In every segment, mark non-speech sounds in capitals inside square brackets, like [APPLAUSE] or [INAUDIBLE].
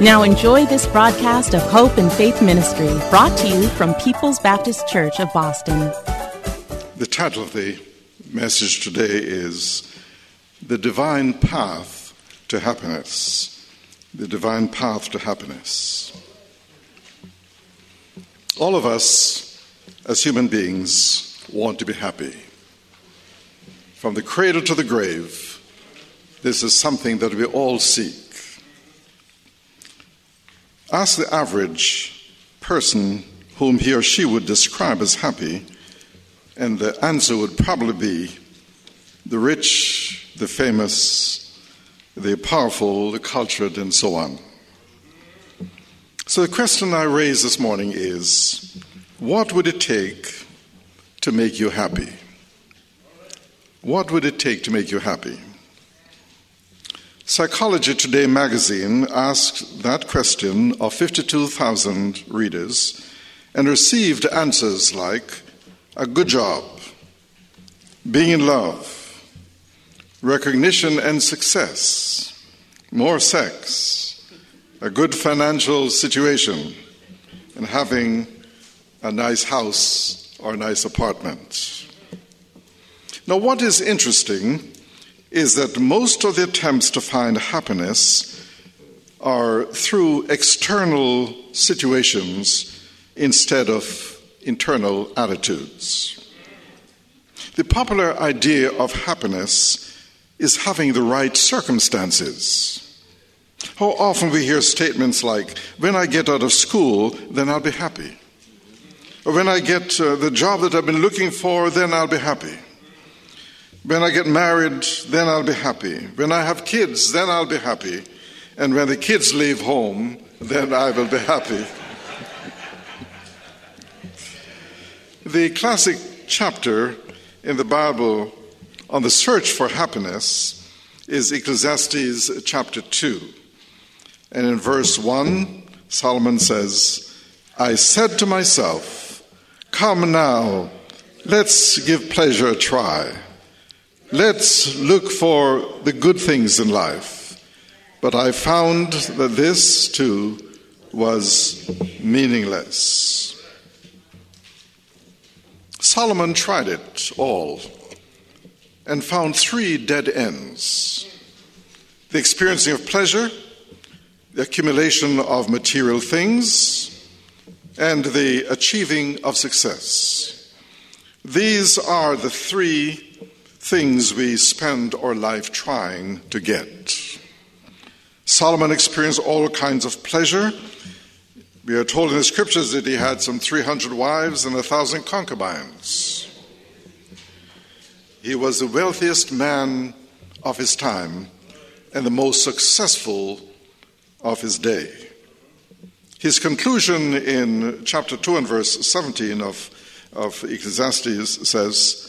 Now enjoy this broadcast of Hope and Faith Ministry, brought to you from People's Baptist Church of Boston. The title of the message today is The Divine Path to Happiness. The Divine Path to Happiness. All of us, as human beings, want to be happy. From the cradle to the grave, this is something that we all seek. Ask the average person whom he or she would describe as happy, and the answer would probably be the rich, the famous, the powerful, the cultured, and so on. So the question I raise this morning is what would it take to make you happy? What would it take to make you happy? Psychology Today magazine asked that question of 52,000 readers and received answers like a good job, being in love, recognition and success, more sex, a good financial situation, and having a nice house or a nice apartment. Now, what is interesting is that most of the attempts to find happiness are through external situations instead of internal attitudes. The popular idea of happiness is having the right circumstances. How often we hear statements like, When I get out of school, then I'll be happy. Or when I get uh, the job that I've been looking for, then I'll be happy. When I get married, then I'll be happy. When I have kids, then I'll be happy. And when the kids leave home, then I will be happy. [LAUGHS] the classic chapter in the Bible on the search for happiness is Ecclesiastes chapter 2. And in verse 1, Solomon says, I said to myself, Come now, let's give pleasure a try. Let's look for the good things in life. But I found that this too was meaningless. Solomon tried it all and found three dead ends the experiencing of pleasure, the accumulation of material things, and the achieving of success. These are the three things we spend our life trying to get. Solomon experienced all kinds of pleasure. We are told in the scriptures that he had some 300 wives and a thousand concubines. He was the wealthiest man of his time and the most successful of his day. His conclusion in chapter 2 and verse 17 of, of Ecclesiastes says,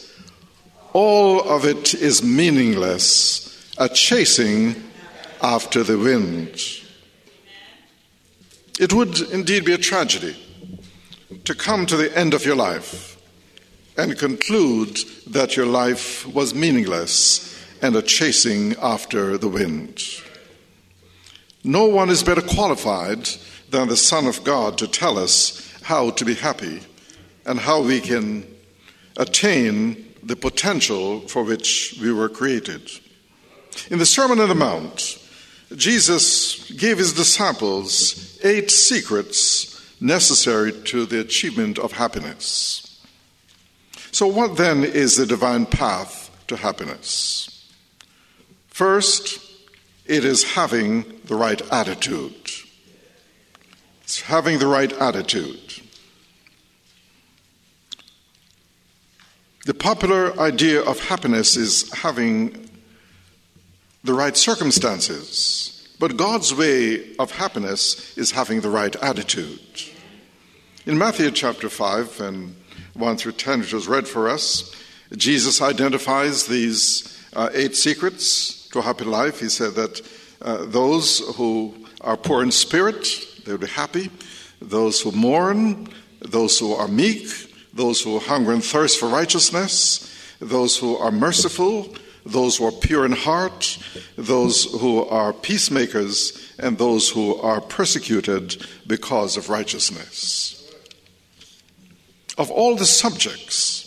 All of it is meaningless, a chasing after the wind. It would indeed be a tragedy to come to the end of your life and conclude that your life was meaningless and a chasing after the wind. No one is better qualified than the Son of God to tell us how to be happy and how we can attain the potential for which we were created. In the Sermon on the Mount, Jesus gave his disciples eight secrets necessary to the achievement of happiness. So, what then is the divine path to happiness? First, it is having the right attitude. It's having the right attitude. The popular idea of happiness is having the right circumstances, but God's way of happiness is having the right attitude. In Matthew chapter 5 and 1 through 10, which was read for us, Jesus identifies these uh, eight secrets to a happy life. He said that uh, those who are poor in spirit, they will be happy. Those who mourn, those who are meek, those who hunger and thirst for righteousness, those who are merciful, those who are pure in heart, those who are peacemakers, and those who are persecuted because of righteousness. Of all the subjects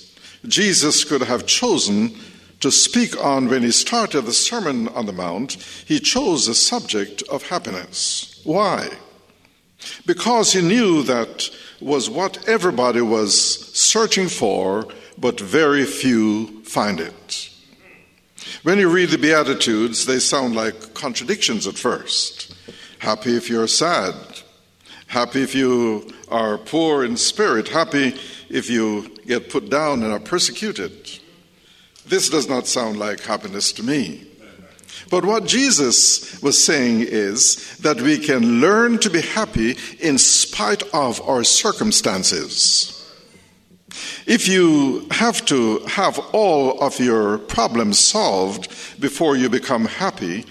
Jesus could have chosen to speak on when he started the Sermon on the Mount, he chose the subject of happiness. Why? Because he knew that was what everybody was searching for, but very few find it. When you read the Beatitudes, they sound like contradictions at first. Happy if you're sad. Happy if you are poor in spirit. Happy if you get put down and are persecuted. This does not sound like happiness to me. But what Jesus was saying is that we can learn to be happy in spite of our circumstances. If you have to have all of your problems solved before you become happy,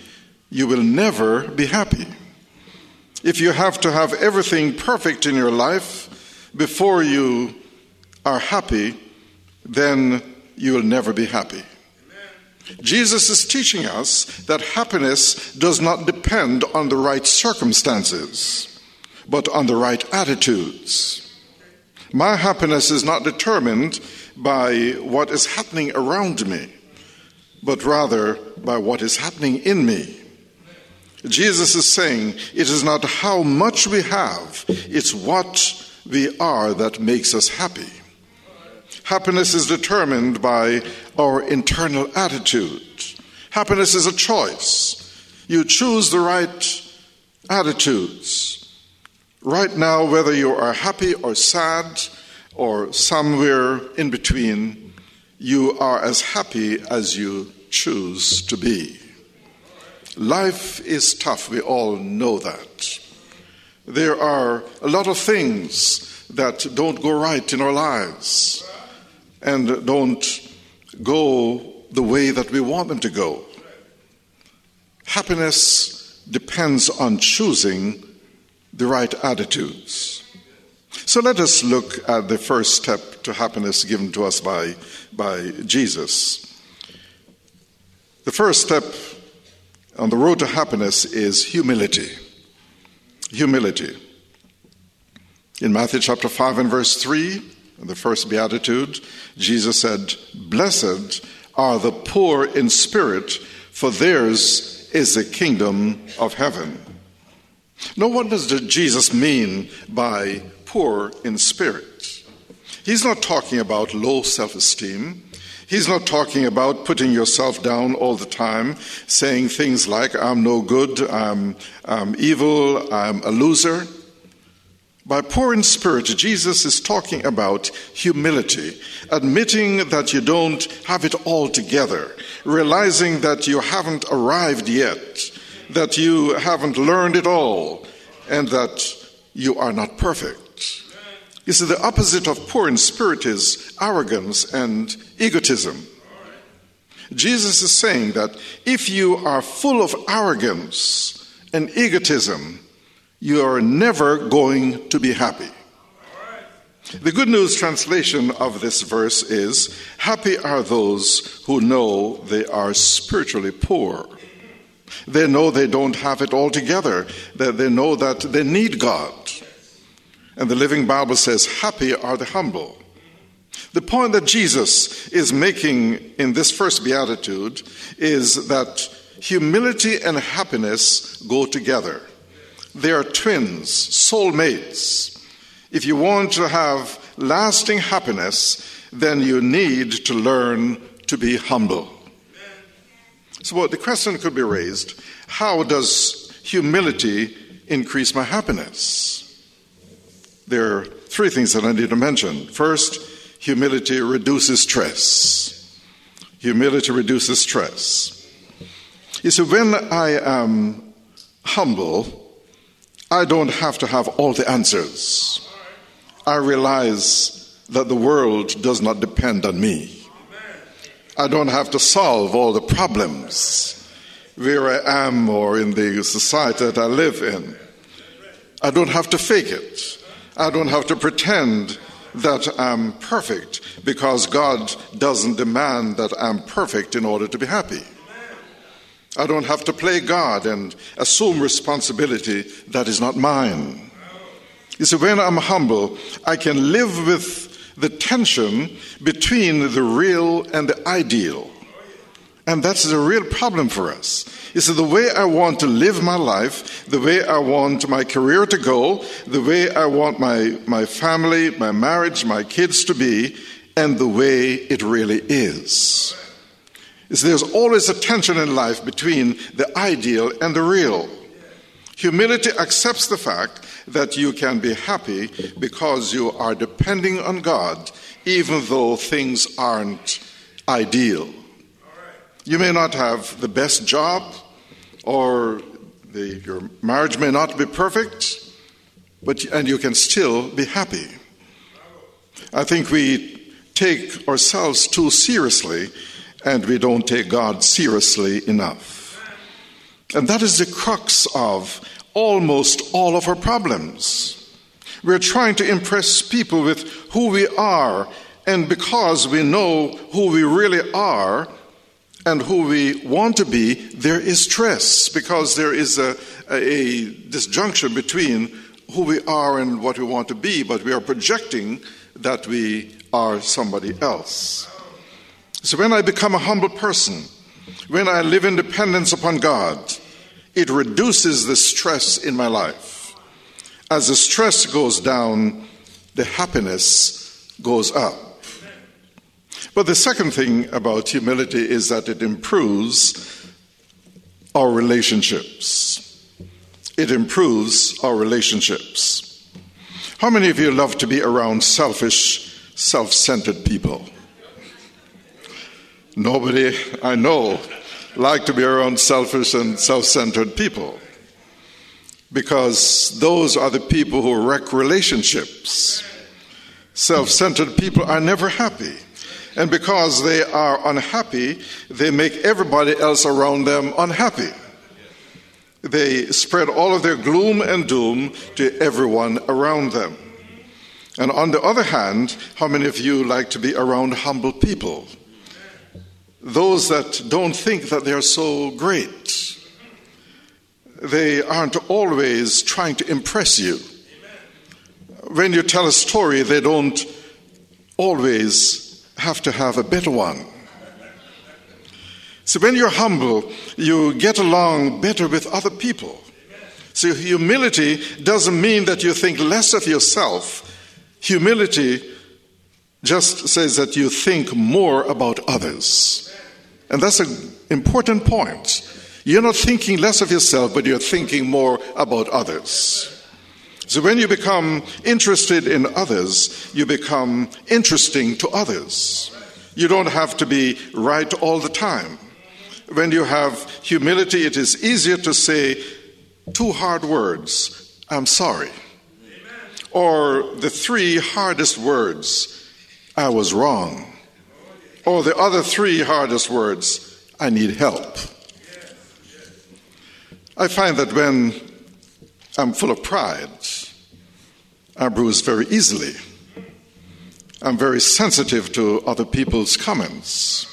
you will never be happy. If you have to have everything perfect in your life before you are happy, then you will never be happy. Jesus is teaching us that happiness does not depend on the right circumstances, but on the right attitudes. My happiness is not determined by what is happening around me, but rather by what is happening in me. Jesus is saying it is not how much we have, it's what we are that makes us happy. Happiness is determined by our internal attitude. Happiness is a choice. You choose the right attitudes. Right now, whether you are happy or sad or somewhere in between, you are as happy as you choose to be. Life is tough, we all know that. There are a lot of things that don't go right in our lives and don't go the way that we want them to go. Happiness depends on choosing the right attitudes. So let us look at the first step to happiness given to us by, by Jesus. The first step on the road to happiness is humility. Humility. In Matthew chapter 5 and verse 3, in the first beatitude, Jesus said, Blessed are the poor in spirit, for theirs is the kingdom of heaven. Now, what does Jesus mean by poor in spirit? He's not talking about low self esteem. He's not talking about putting yourself down all the time, saying things like, I'm no good, I'm, I'm evil, I'm a loser. By poor in spirit, Jesus is talking about humility, admitting that you don't have it all together, realizing that you haven't arrived yet, that you haven't learned it all, and that you are not perfect. You see, the opposite of poor in spirit is arrogance and egotism. Jesus is saying that if you are full of arrogance and egotism, you are never going to be happy. The Good News translation of this verse is Happy are those who know they are spiritually poor. They know they don't have it all together, that they know that they need God. And the Living Bible says, Happy are the humble. The point that Jesus is making in this first beatitude is that humility and happiness go together. They are twins, soulmates. If you want to have lasting happiness, then you need to learn to be humble. So, what the question could be raised how does humility increase my happiness? There are three things that I need to mention. First, humility reduces stress. Humility reduces stress. You see, when I am humble, I don't have to have all the answers. I realize that the world does not depend on me. I don't have to solve all the problems where I am or in the society that I live in. I don't have to fake it. I don't have to pretend that I'm perfect because God doesn't demand that I'm perfect in order to be happy. I don't have to play God and assume responsibility that is not mine. You see, when I'm humble, I can live with the tension between the real and the ideal. And that's a real problem for us. See, the way I want to live my life, the way I want my career to go, the way I want my, my family, my marriage, my kids to be, and the way it really is. See, there's always a tension in life between the ideal and the real. Humility accepts the fact that you can be happy because you are depending on God, even though things aren't ideal. You may not have the best job, or the, your marriage may not be perfect, but and you can still be happy. I think we take ourselves too seriously, and we don't take God seriously enough. And that is the crux of almost all of our problems. We're trying to impress people with who we are, and because we know who we really are and who we want to be, there is stress because there is a, a, disjunction between who we are and what we want to be, but we are projecting that we are somebody else. So when I become a humble person, when I live in dependence upon God, it reduces the stress in my life. As the stress goes down, the happiness goes up. But the second thing about humility is that it improves our relationships. It improves our relationships. How many of you love to be around selfish, self centered people? Nobody I know like to be around selfish and self centered people because those are the people who wreck relationships. Self centered people are never happy. And because they are unhappy, they make everybody else around them unhappy. They spread all of their gloom and doom to everyone around them. And on the other hand, how many of you like to be around humble people? Those that don't think that they're so great. They aren't always trying to impress you. When you tell a story, they don't always have to have a better one. So when you're humble, you get along better with other people. So humility doesn't mean that you think less of yourself. Humility just says that you think more about others. And that's an important point. You're not thinking less of yourself, but you're thinking more about others. So when you become interested in others, you become interesting to others. You don't have to be right all the time. When you have humility, it is easier to say two hard words I'm sorry. Or the three hardest words I was wrong. Or the other three hardest words I need help. I find that when I'm full of pride, I bruise very easily. I'm very sensitive to other people's comments.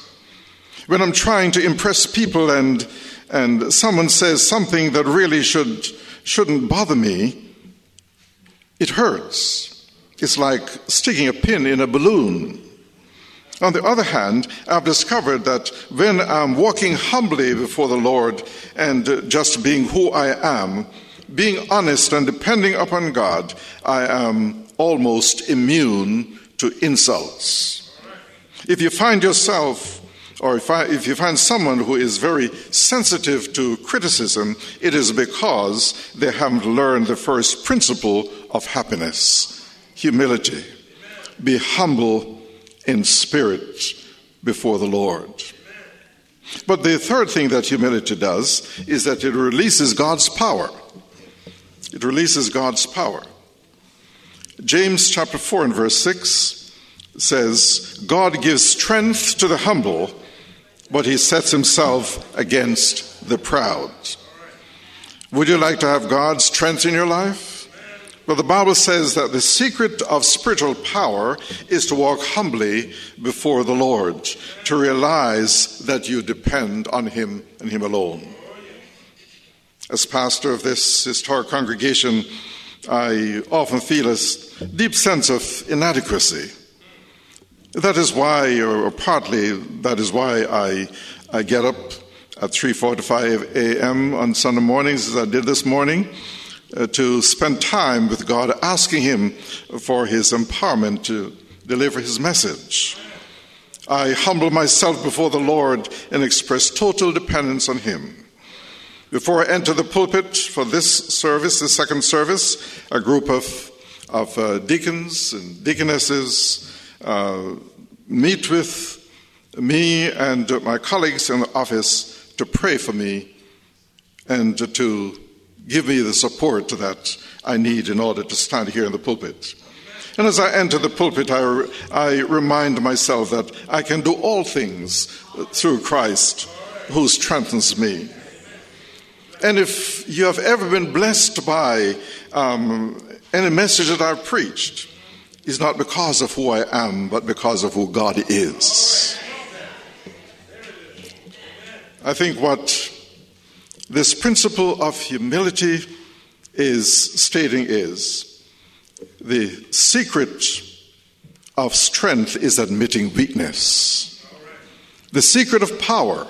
When I'm trying to impress people and, and someone says something that really should, shouldn't bother me, it hurts. It's like sticking a pin in a balloon. On the other hand, I've discovered that when I'm walking humbly before the Lord and just being who I am, being honest and depending upon God, I am almost immune to insults. If you find yourself, or if, I, if you find someone who is very sensitive to criticism, it is because they haven't learned the first principle of happiness humility. Be humble in spirit before the Lord. But the third thing that humility does is that it releases God's power. It releases God's power. James chapter 4 and verse 6 says, God gives strength to the humble, but he sets himself against the proud. Would you like to have God's strength in your life? Well, the Bible says that the secret of spiritual power is to walk humbly before the Lord, to realize that you depend on Him and Him alone. As pastor of this historic congregation, I often feel a deep sense of inadequacy. That is why, or partly, that is why I, I get up at 3.45 a.m. on Sunday mornings, as I did this morning, to spend time with God, asking Him for His empowerment to deliver His message. I humble myself before the Lord and express total dependence on Him. Before I enter the pulpit for this service, the second service, a group of, of uh, deacons and deaconesses uh, meet with me and my colleagues in the office to pray for me and to give me the support that I need in order to stand here in the pulpit. And as I enter the pulpit, I, I remind myself that I can do all things through Christ who strengthens me. And if you have ever been blessed by um, any message that I've preached, it's not because of who I am, but because of who God is. I think what this principle of humility is stating is the secret of strength is admitting weakness. The secret of power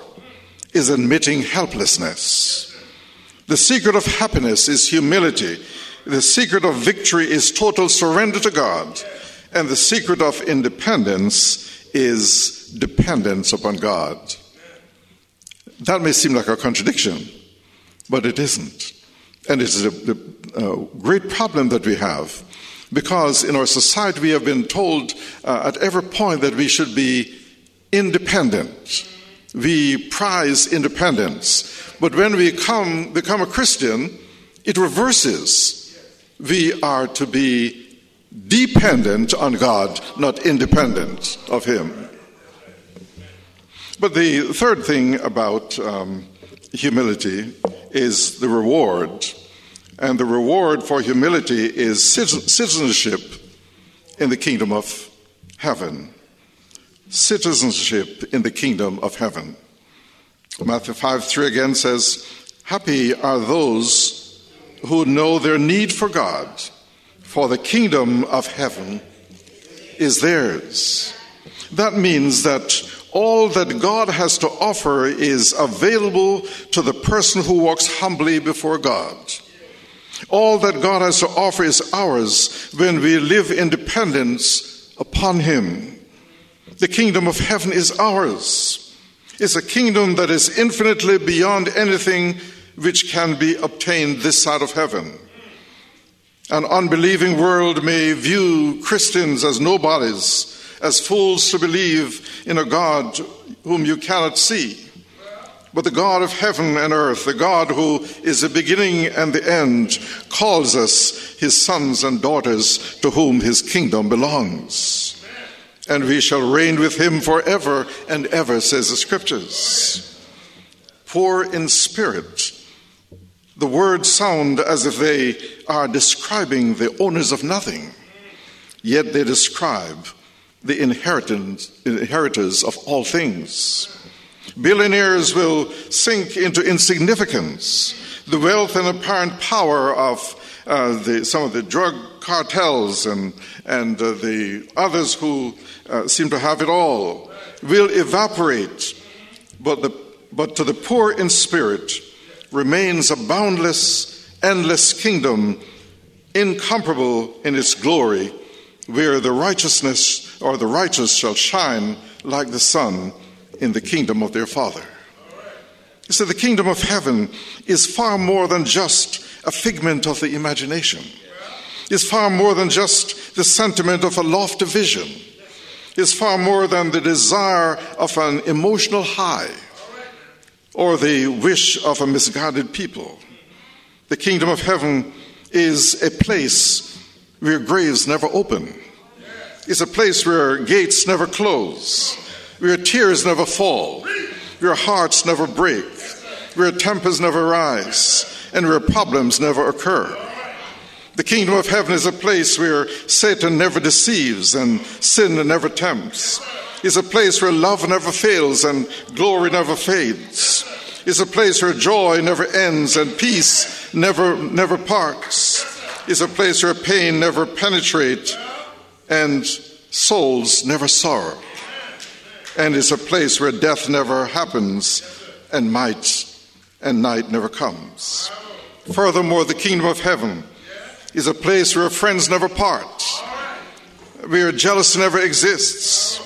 is admitting helplessness. The secret of happiness is humility. The secret of victory is total surrender to God. And the secret of independence is dependence upon God. That may seem like a contradiction but it isn't. And it's a, a, a great problem that we have because in our society we have been told uh, at every point that we should be independent. We prize independence. But when we come, become a Christian, it reverses. We are to be dependent on God, not independent of Him. But the third thing about um, humility is the reward. And the reward for humility is citizenship in the kingdom of heaven. Citizenship in the kingdom of heaven. Matthew 5 3 again says, Happy are those who know their need for God, for the kingdom of heaven is theirs. That means that all that God has to offer is available to the person who walks humbly before God. All that God has to offer is ours when we live in dependence upon Him. The kingdom of heaven is ours. It's a kingdom that is infinitely beyond anything which can be obtained this side of heaven. An unbelieving world may view Christians as nobodies as fools to believe in a God whom you cannot see. But the God of heaven and earth, the God who is the beginning and the end, calls us his sons and daughters to whom his kingdom belongs. And we shall reign with him forever and ever, says the scriptures. Poor in spirit, the words sound as if they are describing the owners of nothing, yet they describe the inheritors of all things. Billionaires will sink into insignificance. The wealth and apparent power of uh, the, some of the drug cartels and, and uh, the others who uh, seem to have it all will evaporate, but, the, but to the poor in spirit remains a boundless endless kingdom, incomparable in its glory, where the righteousness or the righteous shall shine like the sun in the kingdom of their Father. You see, the kingdom of heaven is far more than just a figment of the imagination. It's far more than just the sentiment of a lofty vision. It's far more than the desire of an emotional high or the wish of a misguided people. The kingdom of heaven is a place where graves never open. It's a place where gates never close, where tears never fall, where hearts never break, where tempers never rise, and where problems never occur. The kingdom of heaven is a place where Satan never deceives and sin never tempts. It's a place where love never fails and glory never fades. It's a place where joy never ends and peace never never parts. It's a place where pain never penetrates and souls never sorrow. And it's a place where death never happens and might and night never comes. Furthermore, the kingdom of heaven is a place where friends never part, where jealousy never exists,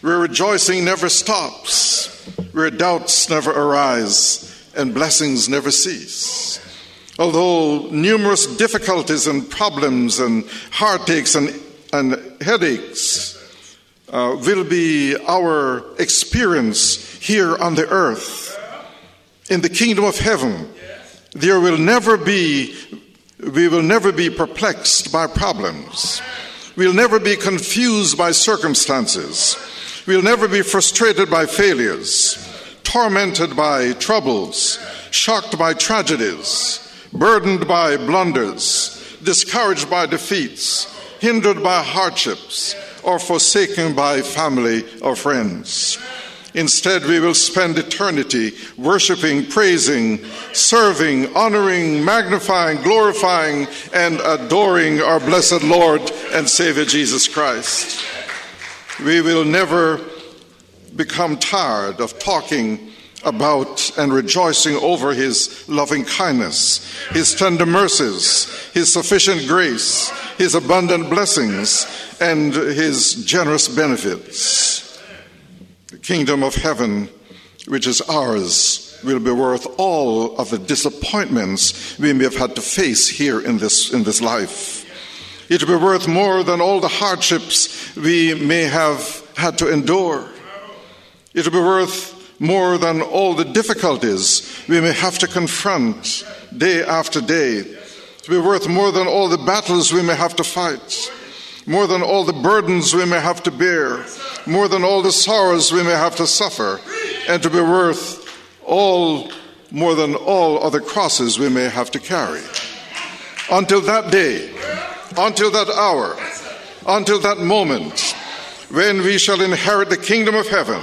where rejoicing never stops, where doubts never arise and blessings never cease. Although numerous difficulties and problems and heartaches and, and headaches uh, will be our experience here on the earth, in the kingdom of heaven, there will never be, we will never be perplexed by problems. We'll never be confused by circumstances. We'll never be frustrated by failures, tormented by troubles, shocked by tragedies, burdened by blunders, discouraged by defeats, hindered by hardships, or forsaken by family or friends. Instead, we will spend eternity worshiping, praising, serving, honoring, magnifying, glorifying, and adoring our blessed Lord and Savior Jesus Christ. We will never become tired of talking about and rejoicing over His loving kindness, His tender mercies, His sufficient grace, His abundant blessings, and His generous benefits. The kingdom of heaven, which is ours, will be worth all of the disappointments we may have had to face here in this, in this life. It will be worth more than all the hardships we may have had to endure. It will be worth more than all the difficulties we may have to confront day after day. to be worth more than all the battles we may have to fight more than all the burdens we may have to bear, more than all the sorrows we may have to suffer, and to be worth all more than all other crosses we may have to carry. Until that day, until that hour, until that moment when we shall inherit the kingdom of heaven,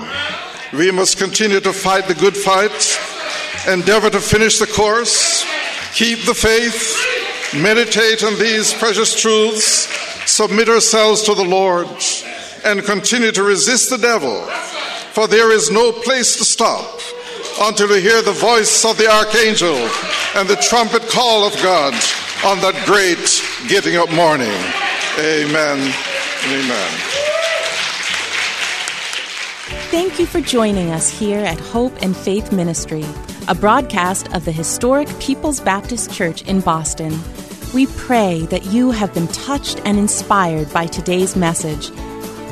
we must continue to fight the good fight, endeavor to finish the course, keep the faith, meditate on these precious truths submit ourselves to the Lord, and continue to resist the devil, for there is no place to stop until we hear the voice of the archangel and the trumpet call of God on that great getting up morning. Amen amen. Thank you for joining us here at Hope and Faith Ministry, a broadcast of the historic People's Baptist Church in Boston. We pray that you have been touched and inspired by today's message.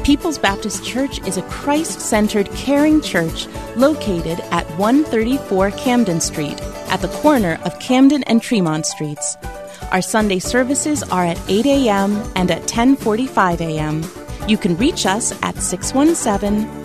People's Baptist Church is a Christ centered, caring church located at 134 Camden Street, at the corner of Camden and Tremont Streets. Our Sunday services are at 8 a.m. and at 10:45 a.m. You can reach us at 617